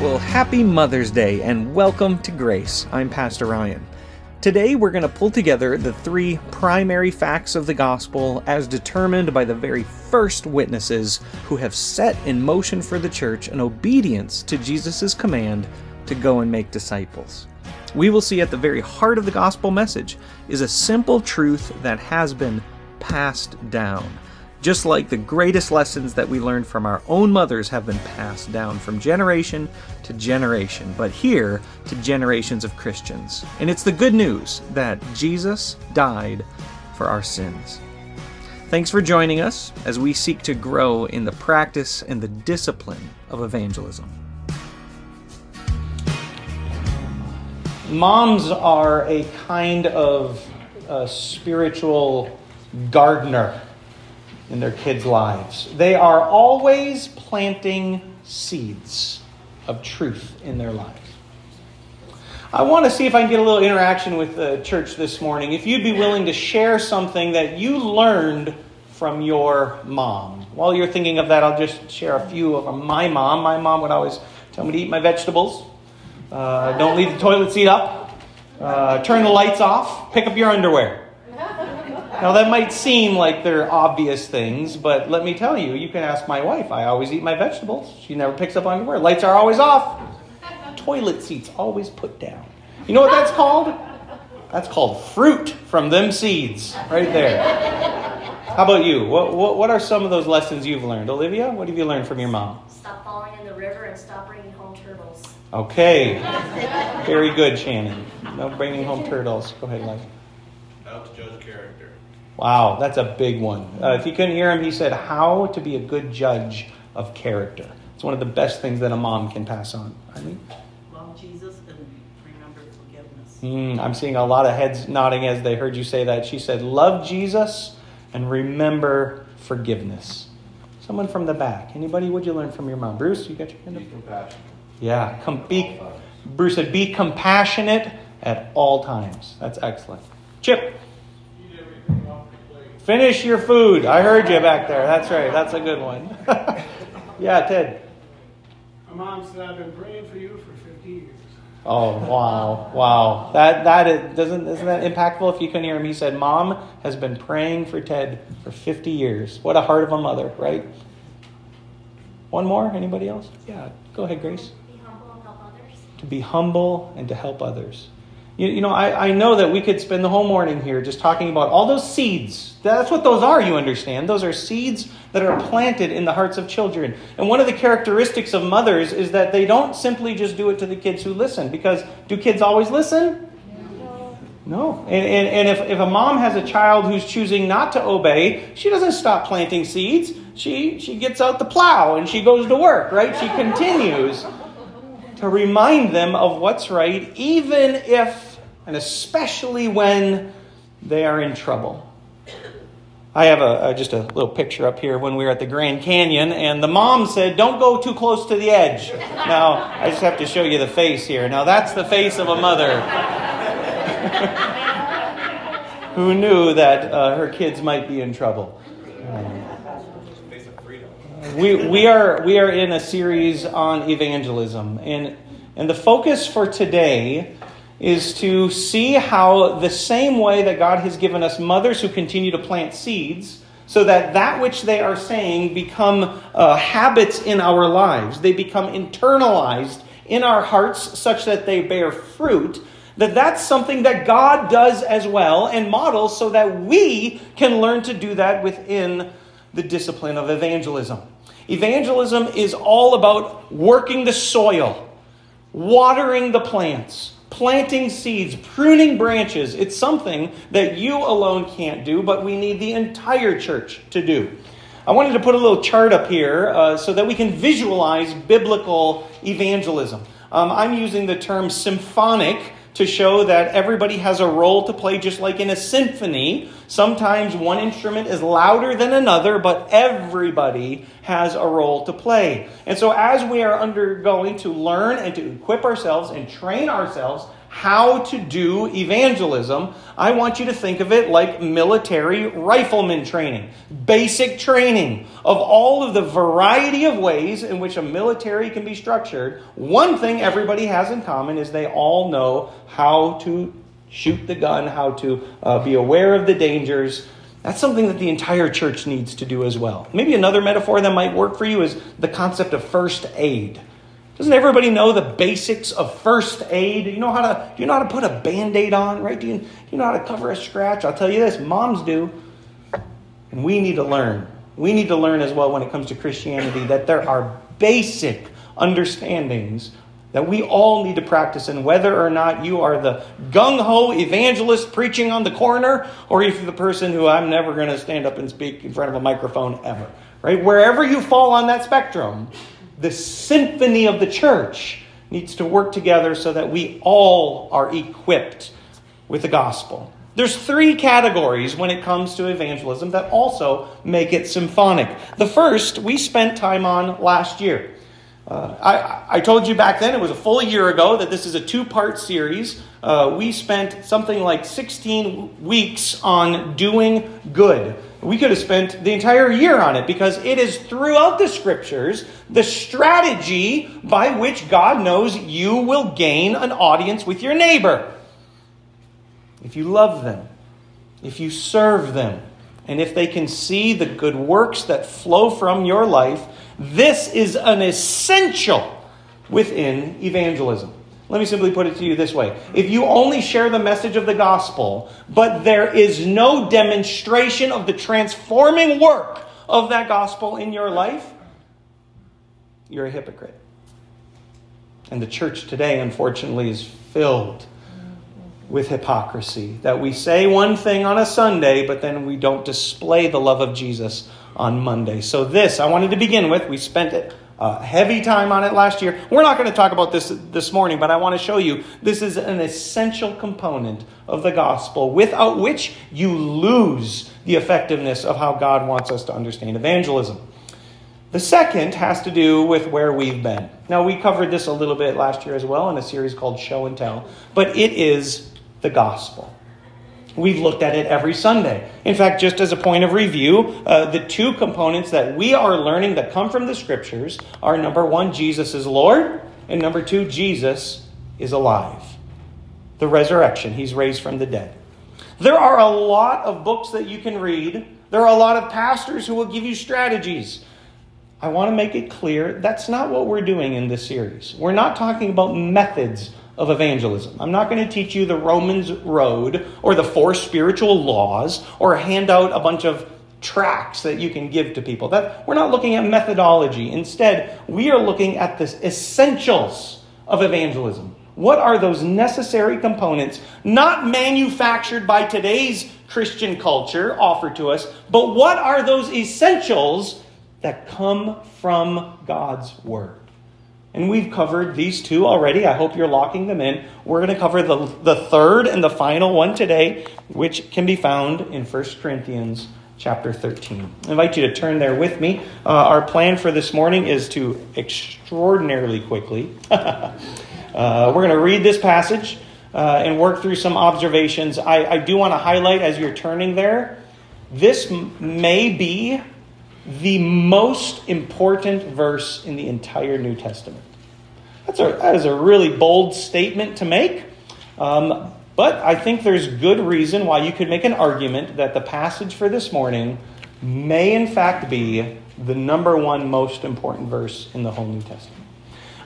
Well, happy Mother's Day and welcome to Grace. I'm Pastor Ryan. Today we're going to pull together the three primary facts of the gospel as determined by the very first witnesses who have set in motion for the church an obedience to Jesus' command to go and make disciples. We will see at the very heart of the gospel message is a simple truth that has been passed down just like the greatest lessons that we learned from our own mothers have been passed down from generation to generation, but here to generations of Christians. And it's the good news that Jesus died for our sins. Thanks for joining us as we seek to grow in the practice and the discipline of evangelism. Moms are a kind of uh, spiritual gardener in their kids' lives. They are always planting seeds of truth in their lives. I want to see if I can get a little interaction with the church this morning. If you'd be willing to share something that you learned from your mom. While you're thinking of that, I'll just share a few of my mom. My mom would always tell me to eat my vegetables. Uh, don't leave the toilet seat up. Uh, turn the lights off. Pick up your underwear. Now, that might seem like they're obvious things, but let me tell you, you can ask my wife. I always eat my vegetables. She never picks up underwear. Lights are always off. Toilet seats always put down. You know what that's called? That's called fruit from them seeds, right there. How about you? What, what, what are some of those lessons you've learned? Olivia, what have you learned from your mom? Stop falling in the river and stop bringing home turtles. Okay. Very good, Shannon. No bringing home turtles. Go ahead, Life. How to judge character. Wow, that's a big one. Uh, if you couldn't hear him, he said, How to be a good judge of character. It's one of the best things that a mom can pass on. I mean, Love Jesus and remember forgiveness. mm, I'm seeing a lot of heads nodding as they heard you say that. She said, Love Jesus and remember forgiveness. Someone from the back. Anybody? What'd you learn from your mom? Bruce, you got your hand up? Be compassionate. Yeah, com- be, Bruce said, Be compassionate at all times. That's excellent. Chip. Finish your food. I heard you back there. That's right. That's a good one. yeah, Ted. My mom said, I've been praying for you for 50 years. Oh wow, wow! That that is, doesn't isn't that impactful? If you couldn't hear him, he said, "Mom has been praying for Ted for 50 years." What a heart of a mother, right? One more? Anybody else? Yeah, go ahead, Grace. Be humble and help others. To be humble and to help others. You, you know, I, I know that we could spend the whole morning here just talking about all those seeds. That's what those are, you understand. Those are seeds that are planted in the hearts of children. And one of the characteristics of mothers is that they don't simply just do it to the kids who listen. Because do kids always listen? No. And, and, and if, if a mom has a child who's choosing not to obey, she doesn't stop planting seeds. She, she gets out the plow and she goes to work, right? She continues to remind them of what's right, even if and especially when they are in trouble. I have a, a, just a little picture up here when we were at the Grand Canyon, and the mom said, Don't go too close to the edge. Now, I just have to show you the face here. Now, that's the face of a mother who knew that uh, her kids might be in trouble. Freedom. We, we are we are in a series on evangelism and and the focus for today is to see how the same way that God has given us mothers who continue to plant seeds so that that which they are saying become uh, habits in our lives they become internalized in our hearts such that they bear fruit that that's something that God does as well and models so that we can learn to do that within the discipline of evangelism. Evangelism is all about working the soil, watering the plants, planting seeds, pruning branches. It's something that you alone can't do, but we need the entire church to do. I wanted to put a little chart up here uh, so that we can visualize biblical evangelism. Um, I'm using the term symphonic to show that everybody has a role to play, just like in a symphony. Sometimes one instrument is louder than another, but everybody has a role to play. And so, as we are undergoing to learn and to equip ourselves and train ourselves how to do evangelism, I want you to think of it like military rifleman training, basic training of all of the variety of ways in which a military can be structured. One thing everybody has in common is they all know how to shoot the gun, how to uh, be aware of the dangers. That's something that the entire church needs to do as well. Maybe another metaphor that might work for you is the concept of first aid. Doesn't everybody know the basics of first aid? Do you know how to do you know how to put a band-aid on, right? Do you, do you know how to cover a scratch? I'll tell you this, moms do. And we need to learn. We need to learn as well when it comes to Christianity that there are basic understandings that we all need to practice and whether or not you are the gung-ho evangelist preaching on the corner or if you're the person who I'm never going to stand up and speak in front of a microphone ever. Right? Wherever you fall on that spectrum, the symphony of the church needs to work together so that we all are equipped with the gospel. There's three categories when it comes to evangelism that also make it symphonic. The first we spent time on last year. Uh, I, I told you back then, it was a full year ago, that this is a two part series. Uh, we spent something like 16 weeks on doing good. We could have spent the entire year on it because it is throughout the scriptures the strategy by which God knows you will gain an audience with your neighbor. If you love them, if you serve them, and if they can see the good works that flow from your life, this is an essential within evangelism. Let me simply put it to you this way. If you only share the message of the gospel, but there is no demonstration of the transforming work of that gospel in your life, you're a hypocrite. And the church today, unfortunately, is filled with hypocrisy. That we say one thing on a Sunday, but then we don't display the love of Jesus on Monday. So, this I wanted to begin with. We spent it heavy time on it last year. We're not going to talk about this this morning, but I want to show you this is an essential component of the gospel without which you lose the effectiveness of how God wants us to understand evangelism. The second has to do with where we've been. Now, we covered this a little bit last year as well in a series called Show and Tell, but it is the gospel. We've looked at it every Sunday. In fact, just as a point of review, uh, the two components that we are learning that come from the scriptures are number one, Jesus is Lord, and number two, Jesus is alive. The resurrection, he's raised from the dead. There are a lot of books that you can read, there are a lot of pastors who will give you strategies. I want to make it clear that's not what we're doing in this series. We're not talking about methods of evangelism. I'm not going to teach you the Romans road or the four spiritual laws or hand out a bunch of tracts that you can give to people. That we're not looking at methodology. Instead, we are looking at the essentials of evangelism. What are those necessary components, not manufactured by today's Christian culture offered to us, but what are those essentials that come from God's Word? And we've covered these two already. I hope you're locking them in. We're going to cover the, the third and the final one today, which can be found in 1 Corinthians chapter 13. I invite you to turn there with me. Uh, our plan for this morning is to extraordinarily quickly. uh, we're going to read this passage uh, and work through some observations. I, I do want to highlight as you're turning there, this m- may be the most important verse in the entire New Testament. That's a, that is a really bold statement to make. Um, but I think there's good reason why you could make an argument that the passage for this morning may, in fact, be the number one most important verse in the whole New Testament.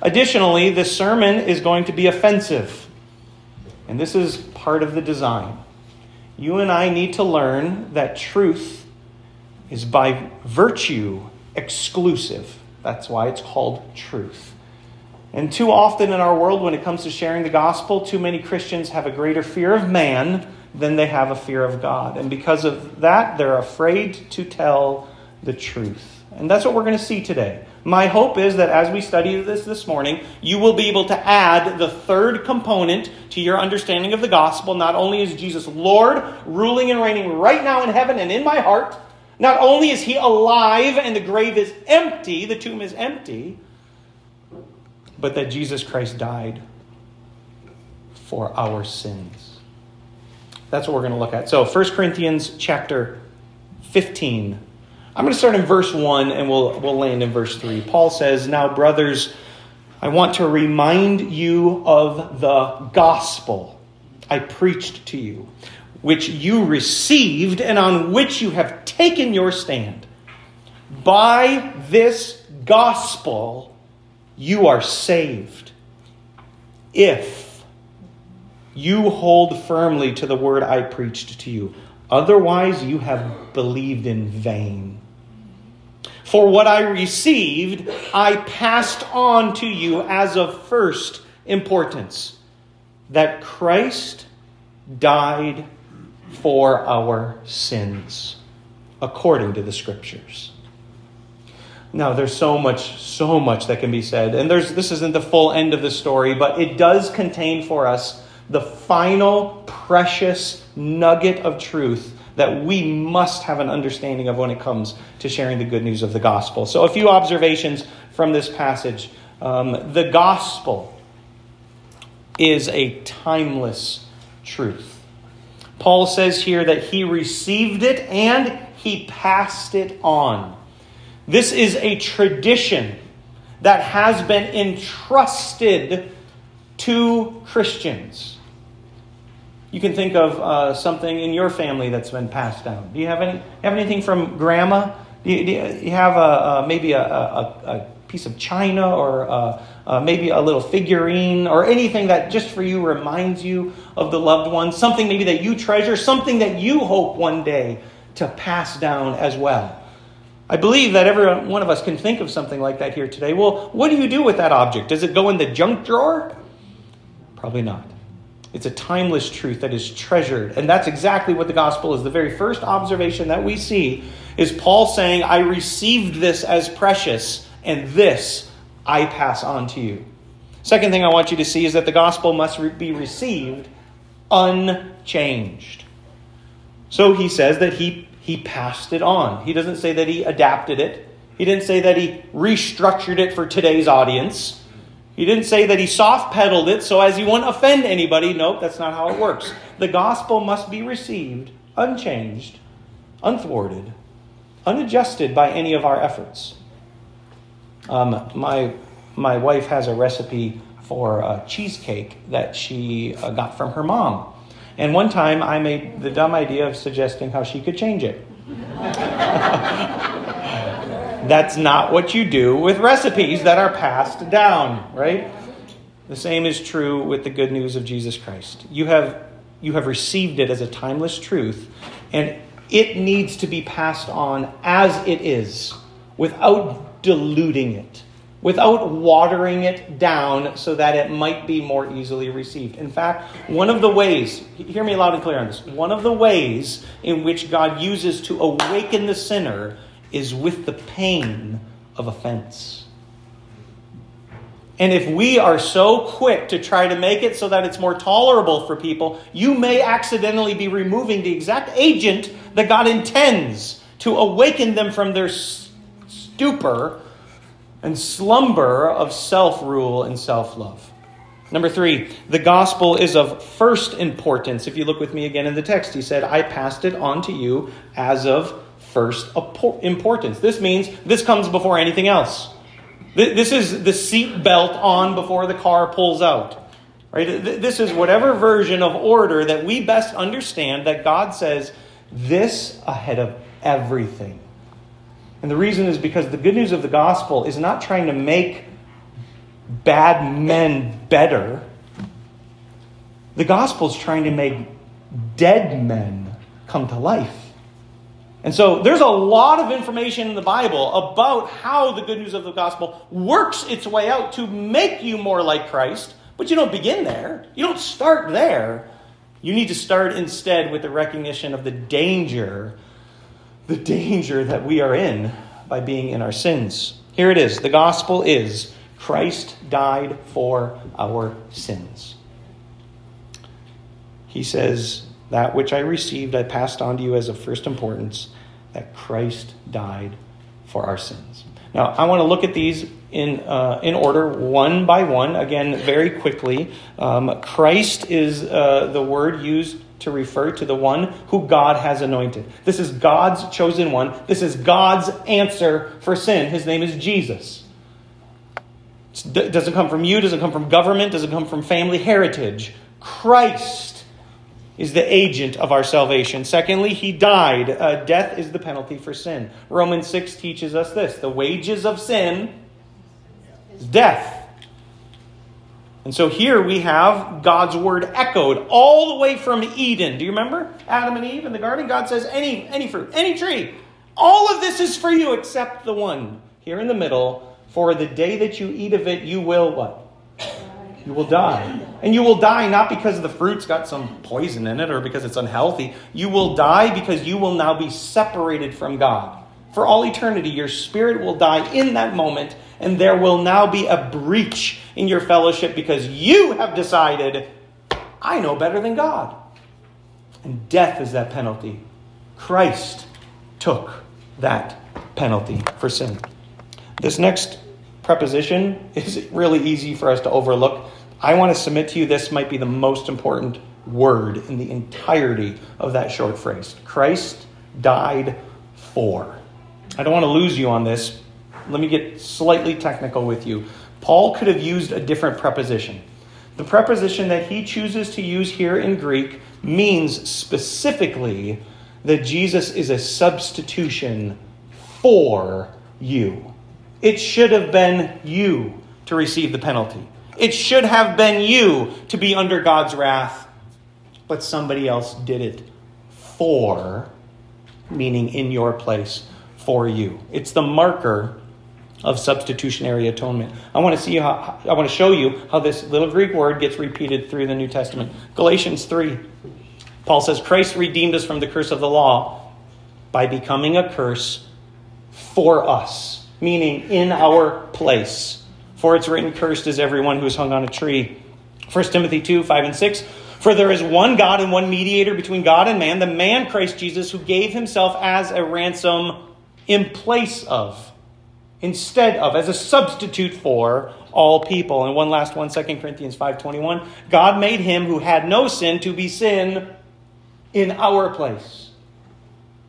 Additionally, this sermon is going to be offensive. And this is part of the design. You and I need to learn that truth is by virtue exclusive. That's why it's called truth. And too often in our world, when it comes to sharing the gospel, too many Christians have a greater fear of man than they have a fear of God. And because of that, they're afraid to tell the truth. And that's what we're going to see today. My hope is that as we study this this morning, you will be able to add the third component to your understanding of the gospel. Not only is Jesus Lord, ruling and reigning right now in heaven and in my heart, not only is he alive and the grave is empty, the tomb is empty, but that Jesus Christ died for our sins. That's what we're going to look at. So, 1 Corinthians chapter 15. I'm going to start in verse 1 and we'll, we'll land in verse 3. Paul says, Now, brothers, I want to remind you of the gospel I preached to you, which you received and on which you have taken your stand. By this gospel, you are saved. If you hold firmly to the word I preached to you, otherwise, you have believed in vain. For what I received, I passed on to you as of first importance that Christ died for our sins, according to the Scriptures. Now, there's so much, so much that can be said. And there's, this isn't the full end of the story, but it does contain for us the final precious nugget of truth that we must have an understanding of when it comes to sharing the good news of the gospel. So, a few observations from this passage. Um, the gospel is a timeless truth. Paul says here that he received it and he passed it on. This is a tradition that has been entrusted to Christians. You can think of uh, something in your family that's been passed down. Do you have any have anything from grandma? Do you, do you have a, a maybe a, a, a, piece of china or a, uh, maybe a little figurine or anything that just for you reminds you of the loved one? Something maybe that you treasure, something that you hope one day to pass down as well. I believe that every one of us can think of something like that here today. Well, what do you do with that object? Does it go in the junk drawer? Probably not. It's a timeless truth that is treasured. And that's exactly what the gospel is. The very first observation that we see is Paul saying, I received this as precious, and this I pass on to you. Second thing I want you to see is that the gospel must be received unchanged. So he says that he, he passed it on. He doesn't say that he adapted it, he didn't say that he restructured it for today's audience. He didn't say that he soft pedaled it so as he wouldn't offend anybody. Nope, that's not how it works. The gospel must be received unchanged, unthwarted, unadjusted by any of our efforts. Um, my, my wife has a recipe for a cheesecake that she uh, got from her mom. And one time I made the dumb idea of suggesting how she could change it. That's not what you do with recipes that are passed down, right? The same is true with the good news of Jesus Christ. You have, you have received it as a timeless truth, and it needs to be passed on as it is without diluting it, without watering it down so that it might be more easily received. In fact, one of the ways, hear me loud and clear on this, one of the ways in which God uses to awaken the sinner is with the pain of offense. And if we are so quick to try to make it so that it's more tolerable for people, you may accidentally be removing the exact agent that God intends to awaken them from their stupor and slumber of self rule and self love. Number three, the gospel is of first importance. If you look with me again in the text, he said, I passed it on to you as of first importance. This means this comes before anything else. This is the seat belt on before the car pulls out. Right? This is whatever version of order that we best understand that God says this ahead of everything. And the reason is because the good news of the gospel is not trying to make bad men better. The gospel is trying to make dead men come to life. And so there's a lot of information in the Bible about how the good news of the gospel works its way out to make you more like Christ, but you don't begin there. You don't start there. You need to start instead with the recognition of the danger, the danger that we are in by being in our sins. Here it is the gospel is Christ died for our sins. He says, that which I received, I passed on to you as of first importance that Christ died for our sins. Now, I want to look at these in, uh, in order, one by one, again, very quickly. Um, Christ is uh, the word used to refer to the one who God has anointed. This is God's chosen one. This is God's answer for sin. His name is Jesus. It doesn't come from you, doesn't come from government, doesn't come from family heritage. Christ is the agent of our salvation. Secondly, he died. Uh, death is the penalty for sin. Romans 6 teaches us this the wages of sin is death. And so here we have God's word echoed all the way from Eden. Do you remember Adam and Eve in the garden? God says, any, any fruit, any tree, all of this is for you except the one here in the middle. For the day that you eat of it, you will what? You will die. And you will die not because the fruit's got some poison in it or because it's unhealthy. You will die because you will now be separated from God. For all eternity, your spirit will die in that moment, and there will now be a breach in your fellowship because you have decided, I know better than God. And death is that penalty. Christ took that penalty for sin. This next preposition is really easy for us to overlook. I want to submit to you this might be the most important word in the entirety of that short phrase. Christ died for. I don't want to lose you on this. Let me get slightly technical with you. Paul could have used a different preposition. The preposition that he chooses to use here in Greek means specifically that Jesus is a substitution for you. It should have been you to receive the penalty. It should have been you to be under God's wrath, but somebody else did it for, meaning in your place, for you. It's the marker of substitutionary atonement. I want to see how I want to show you how this little Greek word gets repeated through the New Testament. Galatians 3. Paul says Christ redeemed us from the curse of the law by becoming a curse for us, meaning in our place. For it's written, Cursed is everyone who is hung on a tree. 1 Timothy 2 5 and 6. For there is one God and one mediator between God and man, the man Christ Jesus, who gave himself as a ransom in place of, instead of, as a substitute for all people. And one last one, 2 Corinthians 5.21. God made him who had no sin to be sin in our place.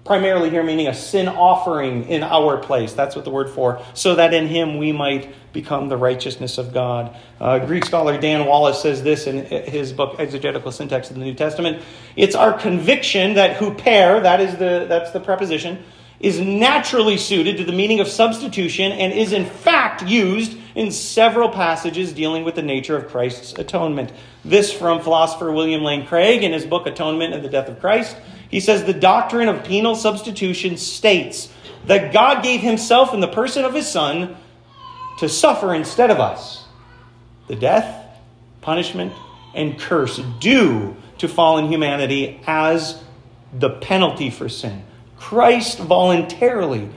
Primarily here meaning a sin offering in our place. That's what the word for. So that in him we might become the righteousness of God. Uh, Greek scholar Dan Wallace says this in his book Exegetical Syntax of the New Testament. It's our conviction that huper, that is the that's the preposition, is naturally suited to the meaning of substitution and is in fact used in several passages dealing with the nature of Christ's atonement. This from philosopher William Lane Craig in his book Atonement and the Death of Christ. He says the doctrine of penal substitution states that God gave himself in the person of his Son to suffer instead of us the death, punishment, and curse due to fallen humanity as the penalty for sin. Christ voluntarily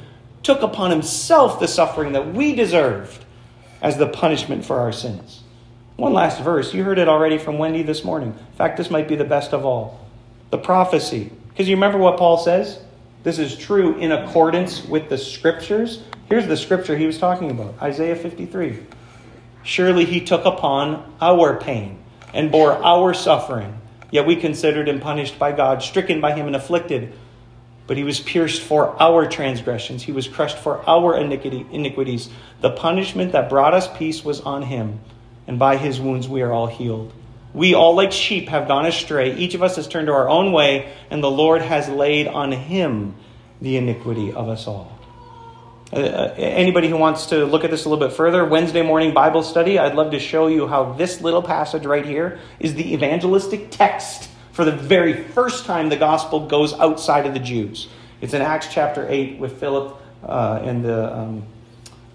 took upon himself the suffering that we deserved as the punishment for our sins. One last verse. You heard it already from Wendy this morning. In fact, this might be the best of all. The prophecy because you remember what Paul says? This is true in accordance with the scriptures. Here's the scripture he was talking about Isaiah 53. Surely he took upon our pain and bore our suffering, yet we considered him punished by God, stricken by him, and afflicted. But he was pierced for our transgressions, he was crushed for our iniquities. The punishment that brought us peace was on him, and by his wounds we are all healed. We all, like sheep, have gone astray. Each of us has turned to our own way, and the Lord has laid on him the iniquity of us all. Uh, uh, anybody who wants to look at this a little bit further, Wednesday morning Bible study, I'd love to show you how this little passage right here is the evangelistic text for the very first time the gospel goes outside of the Jews. It's in Acts chapter 8 with Philip uh, and the um,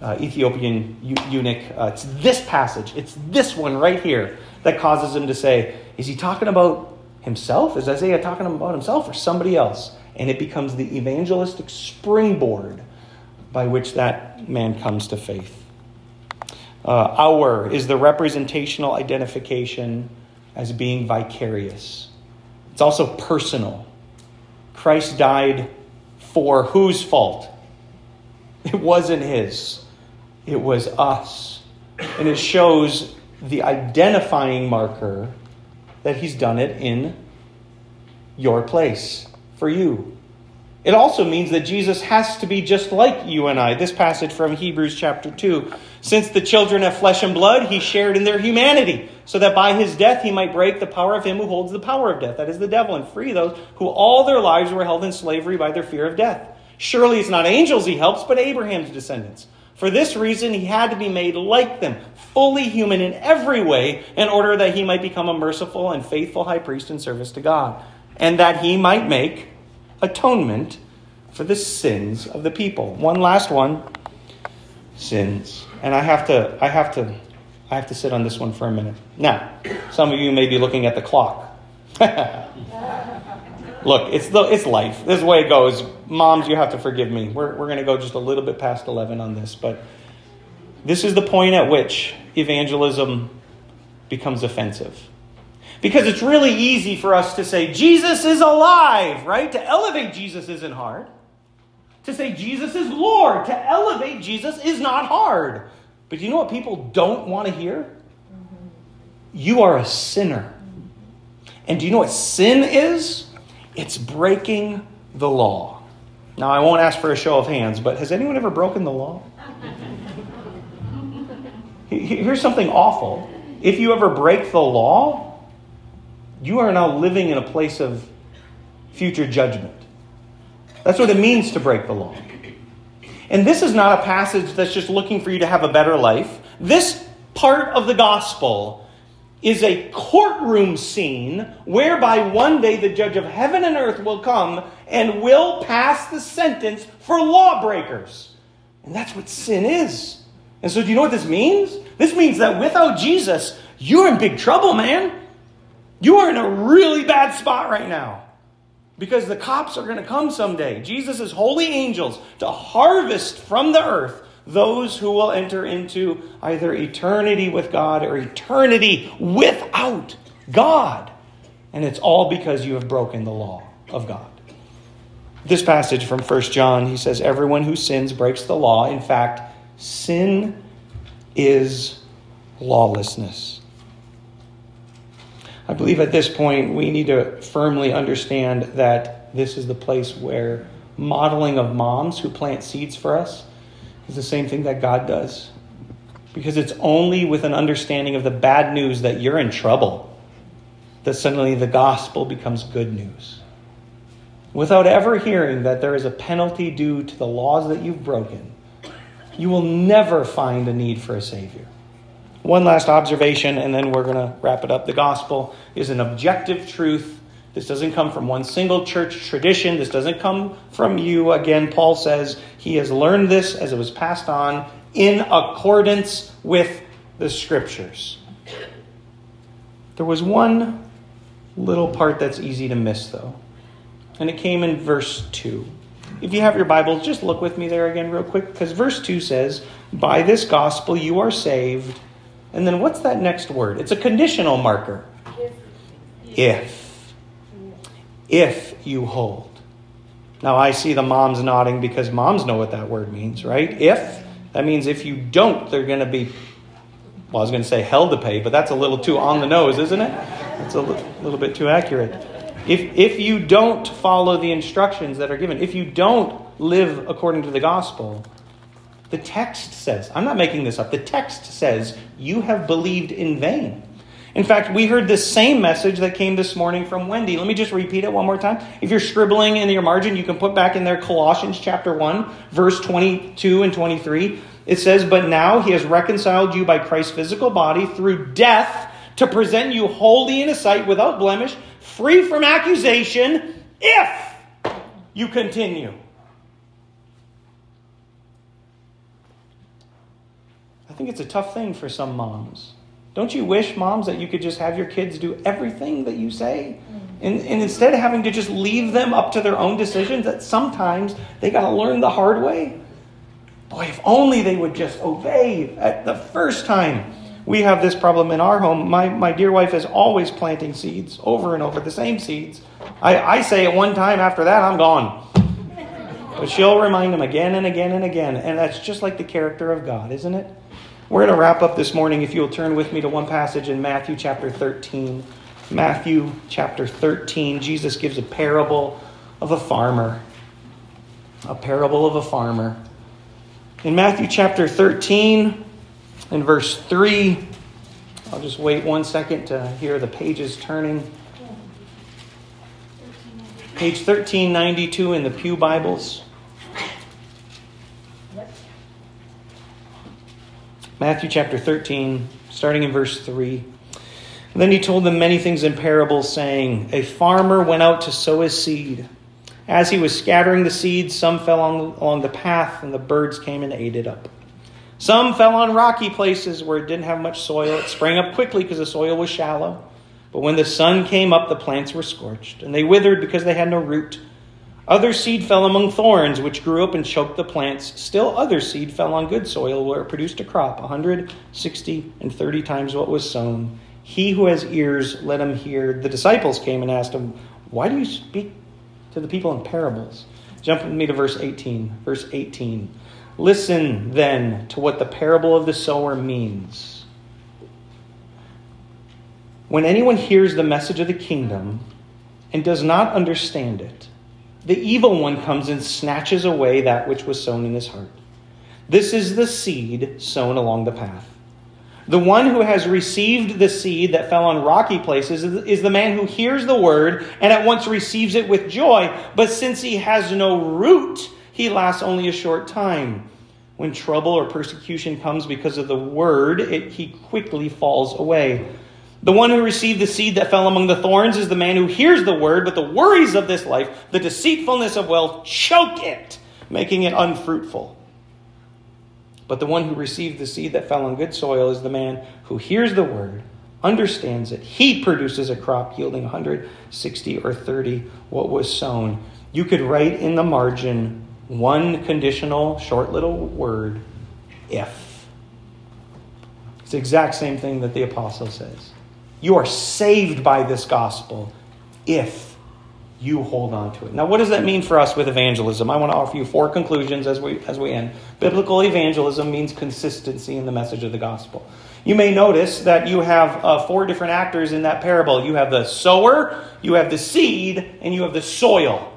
uh, Ethiopian eunuch. Uh, it's this passage, it's this one right here that causes him to say, Is he talking about himself? Is Isaiah talking about himself or somebody else? And it becomes the evangelistic springboard by which that man comes to faith. Uh, our is the representational identification as being vicarious. It's also personal. Christ died for whose fault? It wasn't his. it was us. And it shows the identifying marker that he's done it in your place for you. It also means that Jesus has to be just like you and I. This passage from Hebrews chapter 2. Since the children have flesh and blood, he shared in their humanity, so that by his death he might break the power of him who holds the power of death, that is the devil, and free those who all their lives were held in slavery by their fear of death. Surely it's not angels he helps, but Abraham's descendants. For this reason, he had to be made like them, fully human in every way, in order that he might become a merciful and faithful high priest in service to God, and that he might make atonement for the sins of the people. One last one sins. And I have to I have to I have to sit on this one for a minute. Now, some of you may be looking at the clock. Look, it's the it's life. This is the way it goes. Moms, you have to forgive me. We're we're going to go just a little bit past 11 on this, but this is the point at which evangelism becomes offensive. Because it's really easy for us to say, Jesus is alive, right? To elevate Jesus isn't hard. To say Jesus is Lord, to elevate Jesus is not hard. But you know what people don't want to hear? You are a sinner. And do you know what sin is? It's breaking the law. Now, I won't ask for a show of hands, but has anyone ever broken the law? Here's something awful. If you ever break the law, you are now living in a place of future judgment. That's what it means to break the law. And this is not a passage that's just looking for you to have a better life. This part of the gospel is a courtroom scene whereby one day the judge of heaven and earth will come and will pass the sentence for lawbreakers. And that's what sin is. And so, do you know what this means? This means that without Jesus, you're in big trouble, man. You are in a really bad spot right now because the cops are going to come someday. Jesus holy angels to harvest from the earth those who will enter into either eternity with God or eternity without God. And it's all because you have broken the law of God. This passage from 1 John, he says, Everyone who sins breaks the law. In fact, sin is lawlessness. I believe at this point we need to firmly understand that this is the place where modeling of moms who plant seeds for us is the same thing that God does. Because it's only with an understanding of the bad news that you're in trouble that suddenly the gospel becomes good news. Without ever hearing that there is a penalty due to the laws that you've broken, you will never find a need for a Savior. One last observation, and then we're going to wrap it up. The gospel is an objective truth. This doesn't come from one single church tradition. This doesn't come from you. Again, Paul says he has learned this as it was passed on in accordance with the scriptures. There was one little part that's easy to miss, though, and it came in verse 2. If you have your Bible, just look with me there again, real quick, because verse 2 says, By this gospel you are saved and then what's that next word? It's a conditional marker. If. If you hold. Now I see the moms nodding because moms know what that word means, right? If. That means if you don't, they're going to be, well, I was going to say hell to pay, but that's a little too on the nose, isn't it? That's a little bit too accurate. If, if you don't follow the instructions that are given, if you don't live according to the gospel, the text says, I'm not making this up, the text says, you have believed in vain. In fact, we heard this same message that came this morning from Wendy. Let me just repeat it one more time. If you're scribbling in your margin, you can put back in there Colossians chapter 1, verse 22 and 23. It says, But now he has reconciled you by Christ's physical body through death to present you holy in his sight, without blemish, free from accusation, if you continue think it's a tough thing for some moms. Don't you wish, moms, that you could just have your kids do everything that you say? Mm. And, and instead of having to just leave them up to their own decisions, that sometimes they got to learn the hard way? Boy, if only they would just obey at the first time. We have this problem in our home. My, my dear wife is always planting seeds over and over, the same seeds. I, I say it one time, after that, I'm gone. But she'll remind them again and again and again. And that's just like the character of God, isn't it? We're going to wrap up this morning. If you'll turn with me to one passage in Matthew chapter 13. Matthew chapter 13, Jesus gives a parable of a farmer. A parable of a farmer. In Matthew chapter 13, in verse 3, I'll just wait one second to hear the pages turning. Page 1392 in the Pew Bibles. Matthew chapter 13, starting in verse 3. Then he told them many things in parables, saying, A farmer went out to sow his seed. As he was scattering the seed, some fell on, along the path, and the birds came and ate it up. Some fell on rocky places where it didn't have much soil. It sprang up quickly because the soil was shallow. But when the sun came up, the plants were scorched, and they withered because they had no root. Other seed fell among thorns, which grew up and choked the plants. Still, other seed fell on good soil, where it produced a crop, a hundred, sixty, and thirty times what was sown. He who has ears, let him hear. The disciples came and asked him, Why do you speak to the people in parables? Jump with me to verse 18. Verse 18. Listen then to what the parable of the sower means. When anyone hears the message of the kingdom and does not understand it, the evil one comes and snatches away that which was sown in his heart. This is the seed sown along the path. The one who has received the seed that fell on rocky places is the man who hears the word and at once receives it with joy, but since he has no root, he lasts only a short time. When trouble or persecution comes because of the word, it, he quickly falls away. The one who received the seed that fell among the thorns is the man who hears the word, but the worries of this life, the deceitfulness of wealth, choke it, making it unfruitful. But the one who received the seed that fell on good soil is the man who hears the word, understands it. He produces a crop yielding 160 or 30 what was sown. You could write in the margin one conditional, short little word, if. It's the exact same thing that the apostle says. You are saved by this gospel if you hold on to it. Now, what does that mean for us with evangelism? I want to offer you four conclusions as we, as we end. Biblical evangelism means consistency in the message of the gospel. You may notice that you have uh, four different actors in that parable. You have the sower, you have the seed, and you have the soil.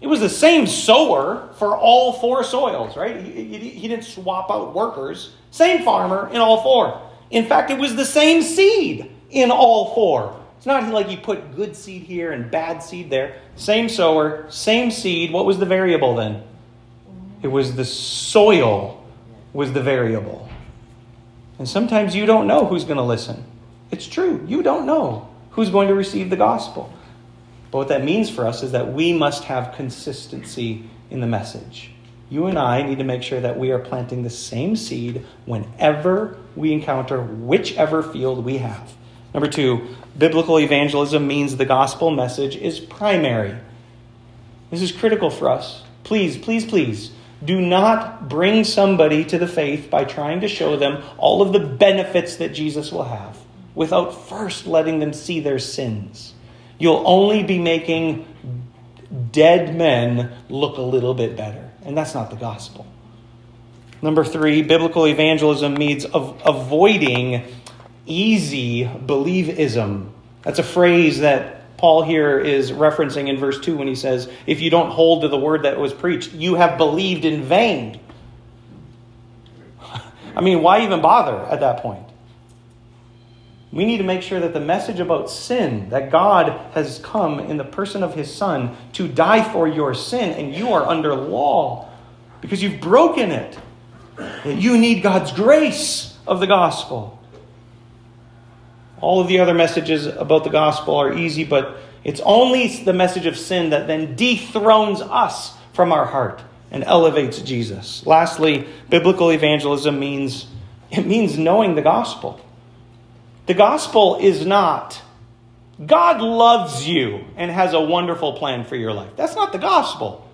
It was the same sower for all four soils, right? He, he, he didn't swap out workers. Same farmer in all four. In fact, it was the same seed in all four. It's not like you put good seed here and bad seed there. Same sower, same seed. What was the variable then? It was the soil was the variable. And sometimes you don't know who's going to listen. It's true. You don't know who's going to receive the gospel. But what that means for us is that we must have consistency in the message. You and I need to make sure that we are planting the same seed whenever we encounter whichever field we have. Number two, biblical evangelism means the gospel message is primary. This is critical for us. Please, please, please, do not bring somebody to the faith by trying to show them all of the benefits that Jesus will have without first letting them see their sins. You'll only be making dead men look a little bit better. And that's not the gospel. Number three, biblical evangelism means of avoiding easy believism. That's a phrase that Paul here is referencing in verse 2 when he says, If you don't hold to the word that was preached, you have believed in vain. I mean, why even bother at that point? We need to make sure that the message about sin, that God has come in the person of his Son to die for your sin, and you are under law because you've broken it. That you need God's grace of the gospel. All of the other messages about the gospel are easy, but it's only the message of sin that then dethrones us from our heart and elevates Jesus. Lastly, biblical evangelism means it means knowing the gospel. The gospel is not God loves you and has a wonderful plan for your life. That's not the gospel.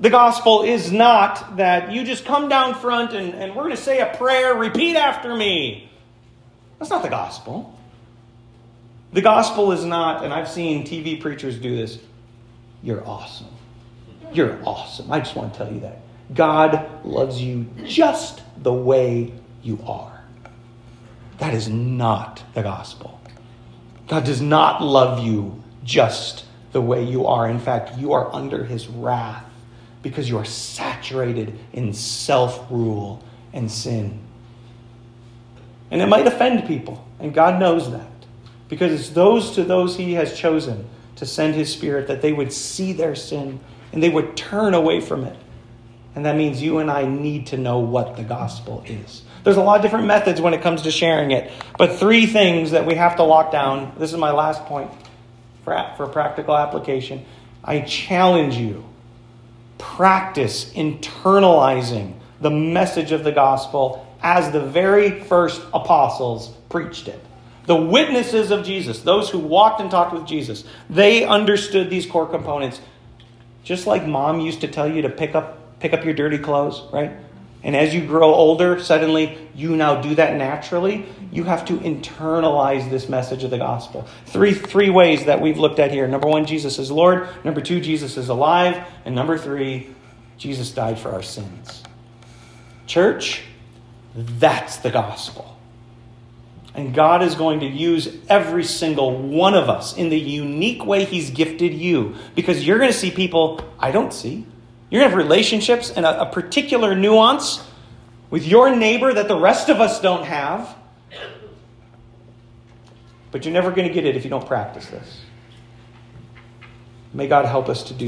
The gospel is not that you just come down front and, and we're going to say a prayer, repeat after me. That's not the gospel. The gospel is not, and I've seen TV preachers do this, you're awesome. You're awesome. I just want to tell you that. God loves you just the way you are. That is not the gospel. God does not love you just the way you are. In fact, you are under his wrath because you are saturated in self rule and sin. And it might offend people, and God knows that because it's those to those he has chosen to send his spirit that they would see their sin and they would turn away from it. And that means you and I need to know what the gospel is. There's a lot of different methods when it comes to sharing it, but three things that we have to lock down. This is my last point for, for practical application. I challenge you practice internalizing the message of the gospel as the very first apostles preached it. The witnesses of Jesus, those who walked and talked with Jesus, they understood these core components. Just like mom used to tell you to pick up pick up your dirty clothes, right? And as you grow older, suddenly you now do that naturally. You have to internalize this message of the gospel. Three, three ways that we've looked at here. Number one, Jesus is Lord. Number two, Jesus is alive. And number three, Jesus died for our sins. Church, that's the gospel. And God is going to use every single one of us in the unique way He's gifted you. Because you're going to see people I don't see. You're going to have relationships and a, a particular nuance with your neighbor that the rest of us don't have. But you're never going to get it if you don't practice this. May God help us to do